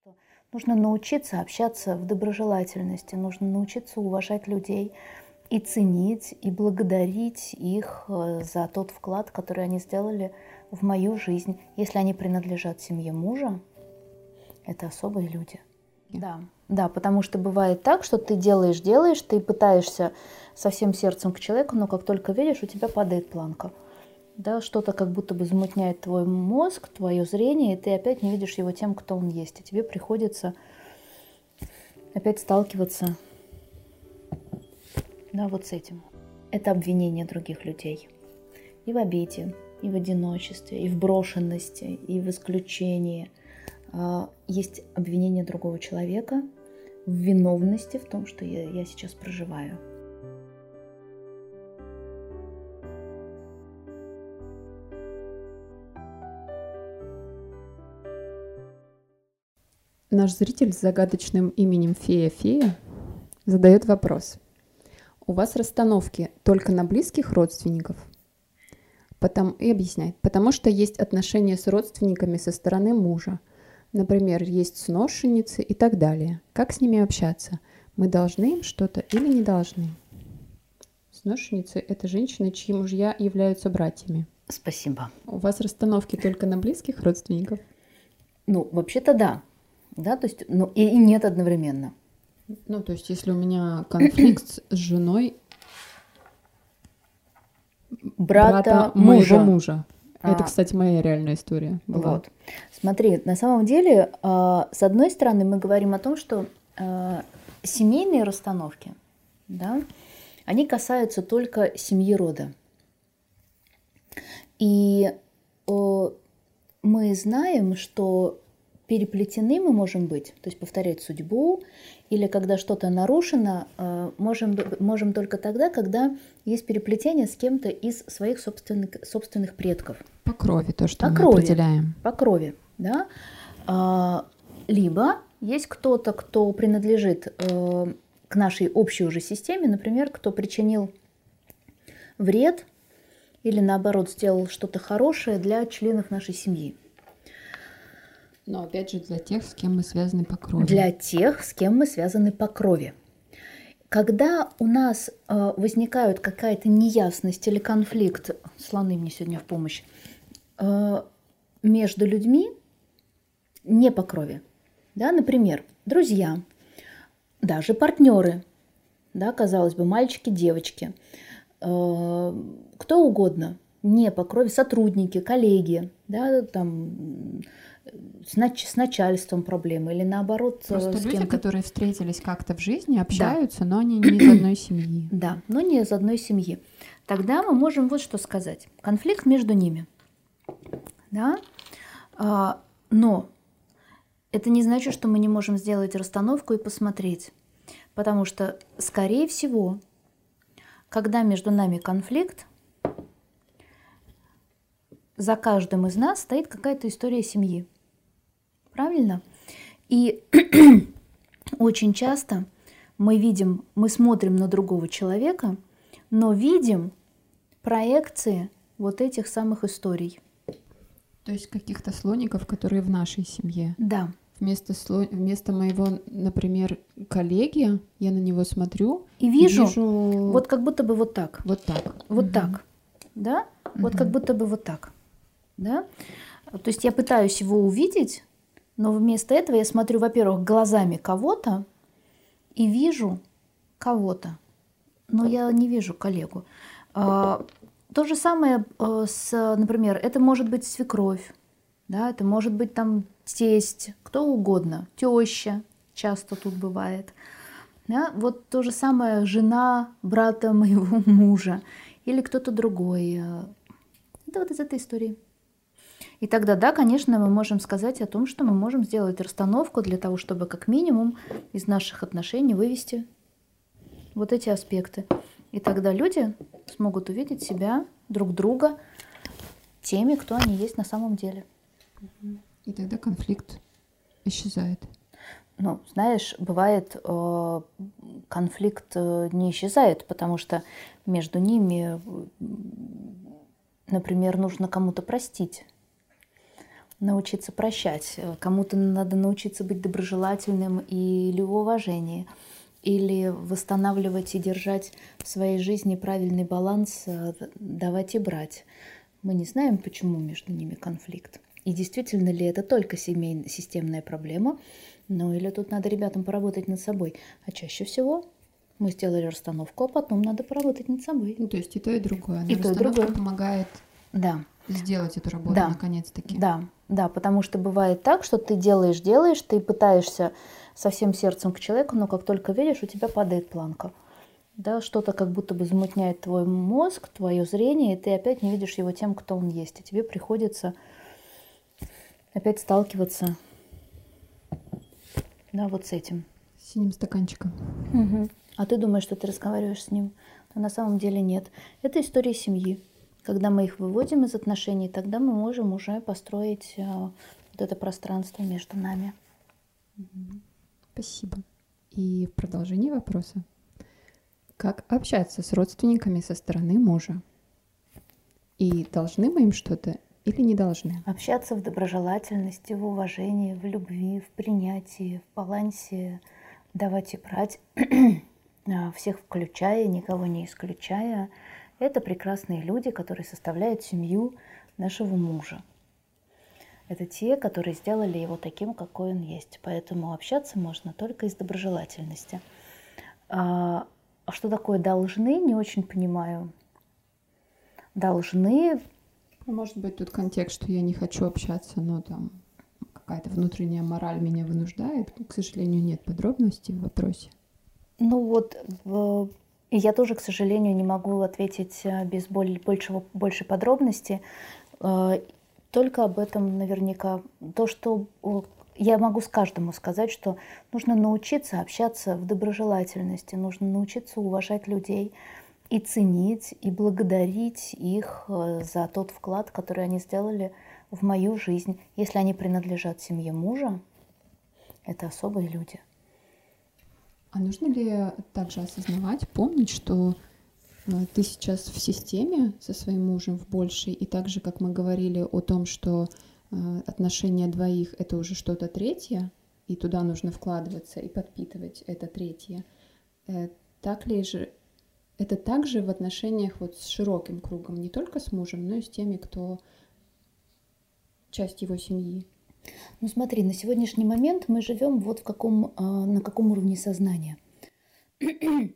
что нужно научиться общаться в доброжелательности, нужно научиться уважать людей и ценить, и благодарить их э, за тот вклад, который они сделали в мою жизнь. Если они принадлежат семье мужа, это особые люди. Да, да, потому что бывает так, что ты делаешь, делаешь, ты пытаешься со всем сердцем к человеку, но как только видишь, у тебя падает планка. Да, что-то как будто бы замутняет твой мозг, твое зрение, и ты опять не видишь его тем, кто он есть. И тебе приходится опять сталкиваться да, вот с этим. Это обвинение других людей. И в обиде, и в одиночестве, и в брошенности, и в исключении. А, есть обвинение другого человека в виновности в том, что я, я сейчас проживаю. Наш зритель с загадочным именем Фея-Фея задает вопрос. У вас расстановки только на близких родственников? Потому, и объясняет. Потому что есть отношения с родственниками со стороны мужа. Например, есть сношенницы и так далее. Как с ними общаться? Мы должны им что-то или не должны? Сношенницы – это женщины, чьи мужья являются братьями. Спасибо. У вас расстановки только на близких родственников? Ну, вообще-то да да, то есть, ну и, и нет одновременно. Ну, то есть, если у меня конфликт с женой брата, брата мужа. моего мужа. А. Это, кстати, моя реальная история была. Вот. Смотри, на самом деле, э, с одной стороны, мы говорим о том, что э, семейные расстановки, да, они касаются только семьи рода. И мы знаем, что переплетены мы можем быть, то есть повторять судьбу, или когда что-то нарушено, э, можем, можем только тогда, когда есть переплетение с кем-то из своих собственных, собственных предков. По крови, то, что по мы крови, определяем. По крови, да. А, либо есть кто-то, кто принадлежит э, к нашей общей уже системе, например, кто причинил вред или наоборот сделал что-то хорошее для членов нашей семьи. Но опять же для тех, с кем мы связаны по крови. Для тех, с кем мы связаны по крови. Когда у нас э, возникает какая-то неясность или конфликт, слоны мне сегодня в помощь, э, между людьми, не по крови, да, например, друзья, даже партнеры, да, казалось бы, мальчики, девочки, э, кто угодно, не по крови, сотрудники, коллеги, да, там с, нач- с начальством проблемы или наоборот э, Просто с люди, которые встретились как-то в жизни, общаются, да. но они не из одной семьи. Да, но не из одной семьи. Тогда мы можем вот что сказать. Конфликт между ними. Да? А, но это не значит, что мы не можем сделать расстановку и посмотреть. Потому что, скорее всего, когда между нами конфликт, за каждым из нас стоит какая-то история семьи. Правильно? И очень часто мы видим, мы смотрим на другого человека, но видим проекции вот этих самых историй. То есть каких-то слоников, которые в нашей семье. Да. Вместо, сло... Вместо моего, например, коллеги, я на него смотрю и вижу, вижу... вот как будто бы вот так. Вот так. Вот угу. так. Да? Угу. Вот как будто бы вот так да? То есть я пытаюсь его увидеть, но вместо этого я смотрю, во-первых, глазами кого-то и вижу кого-то, но я не вижу коллегу. А, то же самое э, с, например, это может быть свекровь, да, это может быть там тесть, кто угодно, теща, часто тут бывает. Да? Вот то же самое жена брата моего мужа или кто-то другой. Это вот из этой истории. И тогда, да, конечно, мы можем сказать о том, что мы можем сделать расстановку для того, чтобы как минимум из наших отношений вывести вот эти аспекты. И тогда люди смогут увидеть себя, друг друга, теми, кто они есть на самом деле. И тогда конфликт исчезает. Ну, знаешь, бывает э, конфликт э, не исчезает, потому что между ними, например, нужно кому-то простить научиться прощать, кому-то надо научиться быть доброжелательным или в уважении, или восстанавливать и держать в своей жизни правильный баланс, э, давать и брать. Мы не знаем, почему между ними конфликт. И действительно ли это только семейная, системная проблема, ну или тут надо ребятам поработать над собой. А чаще всего мы сделали расстановку, а потом надо поработать над собой. Ну, то есть и то, и другое. И то, и другое. помогает да. сделать эту работу да. наконец-таки. Да, да, потому что бывает так, что ты делаешь, делаешь, ты пытаешься со всем сердцем к человеку, но как только видишь, у тебя падает планка. Да, что-то как будто бы замутняет твой мозг, твое зрение, и ты опять не видишь его тем, кто он есть. И тебе приходится опять сталкиваться да, вот с этим. С синим стаканчиком. Угу. А ты думаешь, что ты разговариваешь с ним, но на самом деле нет. Это история семьи. Когда мы их выводим из отношений, тогда мы можем уже построить э, вот это пространство между нами. Спасибо. И в продолжении вопроса. Как общаться с родственниками со стороны мужа? И должны мы им что-то или не должны? Общаться в доброжелательности, в уважении, в любви, в принятии, в балансе, давать и брать, а, всех включая, никого не исключая. Это прекрасные люди, которые составляют семью нашего мужа. Это те, которые сделали его таким, какой он есть. Поэтому общаться можно только из доброжелательности. А, а что такое должны, не очень понимаю. Должны ну, может быть, тут контекст, что я не хочу общаться, но там какая-то внутренняя мораль меня вынуждает. К сожалению, нет подробностей в вопросе. Ну вот, я тоже, к сожалению, не могу ответить э, без большего, большей подробности. Э, только об этом наверняка. То, что я могу с каждому сказать, что нужно научиться общаться в доброжелательности, нужно научиться уважать людей, и ценить, и благодарить их э, за тот вклад, который они сделали в мою жизнь. Если они принадлежат семье мужа, это особые люди. А нужно ли также осознавать, помнить, что э, ты сейчас в системе со своим мужем в большей, и так же, как мы говорили о том, что э, отношения двоих — это уже что-то третье, и туда нужно вкладываться и подпитывать это третье, так ли же это также в отношениях вот с широким кругом, не только с мужем, но и с теми, кто часть его семьи. Ну смотри, на сегодняшний момент мы живем вот в каком, а, на каком уровне сознания.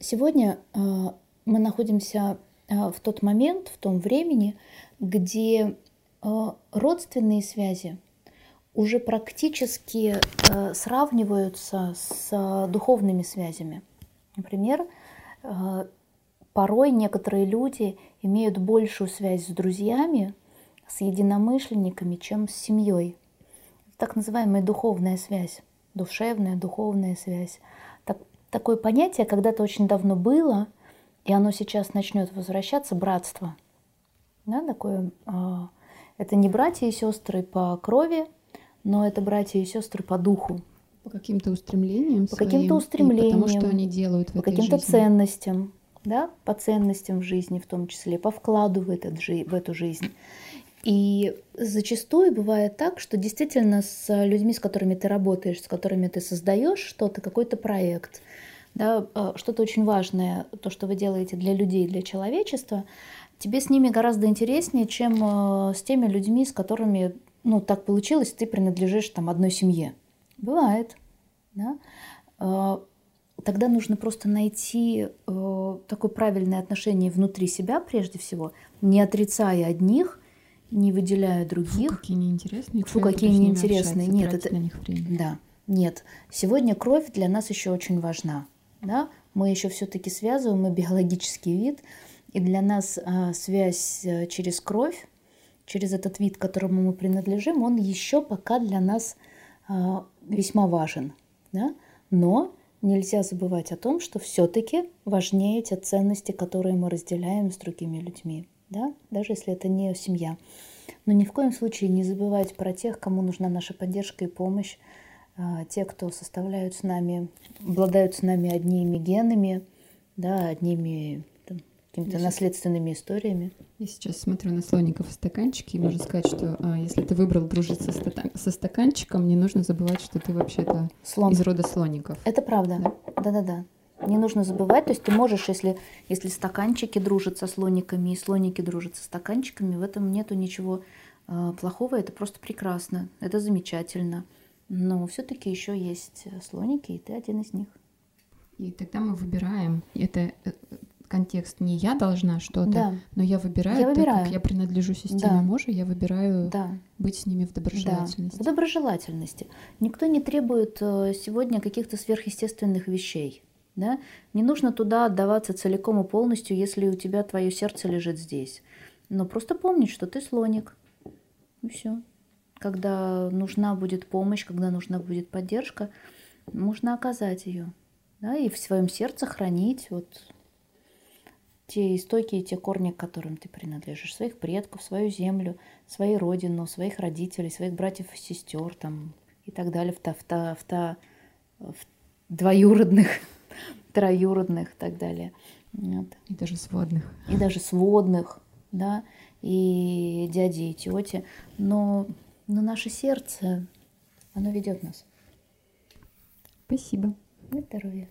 Сегодня а, мы находимся а, в тот момент, в том времени, где родственные связи уже практически сравниваются с духовными связями. Например, порой некоторые люди имеют большую связь с друзьями, с единомышленниками, чем с семьей. Так называемая духовная связь, душевная, духовная связь. Так, такое понятие когда-то очень давно было, и оно сейчас начнет возвращаться, братство. Да, такое, а, это не братья и сестры по крови, но это братья и сестры по духу. По каким-то устремлениям По каким-то устремлениям. Потому что они делают в По каким-то ценностям, да, по ценностям в жизни в том числе, по вкладу в, этот, в эту жизнь. И зачастую бывает так, что действительно с людьми, с которыми ты работаешь, с которыми ты создаешь что-то, какой-то проект, да, а, что-то очень важное, то, что вы делаете для людей, для человечества, тебе с ними гораздо интереснее, чем а, с теми людьми, с которыми, ну, так получилось, ты принадлежишь там одной семье. Бывает. Да? А, тогда нужно просто найти такое правильное отношение внутри себя прежде всего, не отрицая одних, не выделяя других. Фу, какие неинтересные. Фу, какие неинтересные. Нет, это... На них время. Да, нет. Сегодня кровь для нас еще очень важна. Да? Мы еще все-таки связываем, мы биологический вид, и для нас а, связь э, через кровь, через этот вид, которому мы принадлежим, он еще пока для нас а, весьма важен. Да? Но нельзя забывать о том, что все-таки важнее те ценности, которые мы разделяем с другими людьми. Да? Даже если это не семья. Но ни в коем случае не забывать про тех, кому нужна наша поддержка и помощь, а, те, кто составляют с нами, обладают с нами одними генами, да, одними какими-то наследственными историями. Я сейчас смотрю на слоников и стаканчики, и можно сказать, что а, если ты выбрал дружить со, стата- со стаканчиком, не нужно забывать, что ты вообще-то Слон. из рода слоников. Это правда. Да-да-да. Не нужно забывать, то есть ты можешь, если, если стаканчики дружат со слониками и слоники дружат со стаканчиками, в этом нету ничего э, плохого, это просто прекрасно, это замечательно. Но все-таки еще есть э, слоники, и ты один из них. И тогда мы выбираем, это э, контекст не я должна что-то, Да, но я выбираю, Я так выбираю. как я принадлежу системе Да. мужа, я выбираю да. быть с ними в Да, доброжелательности. в доброжелательности. Никто не требует э, сегодня каких-то сверхъестественных вещей. Да? Не нужно туда отдаваться целиком и полностью, если у тебя твое сердце лежит здесь. Но просто помнить, что ты слоник. И все. Когда нужна будет помощь, когда нужна будет поддержка, можно оказать ее. Да? И в своем сердце хранить вот те истоки и те корни, к которым ты принадлежишь, своих предков, свою землю, свою родину, своих родителей, своих братьев и сестер там, и так далее, в, та, в, та, в, та, в двоюродных, троюродных и так далее. Вот. И даже сводных. И даже сводных, да, и дяди, и тети. Но, но наше сердце, оно ведет нас. Спасибо. На здоровье.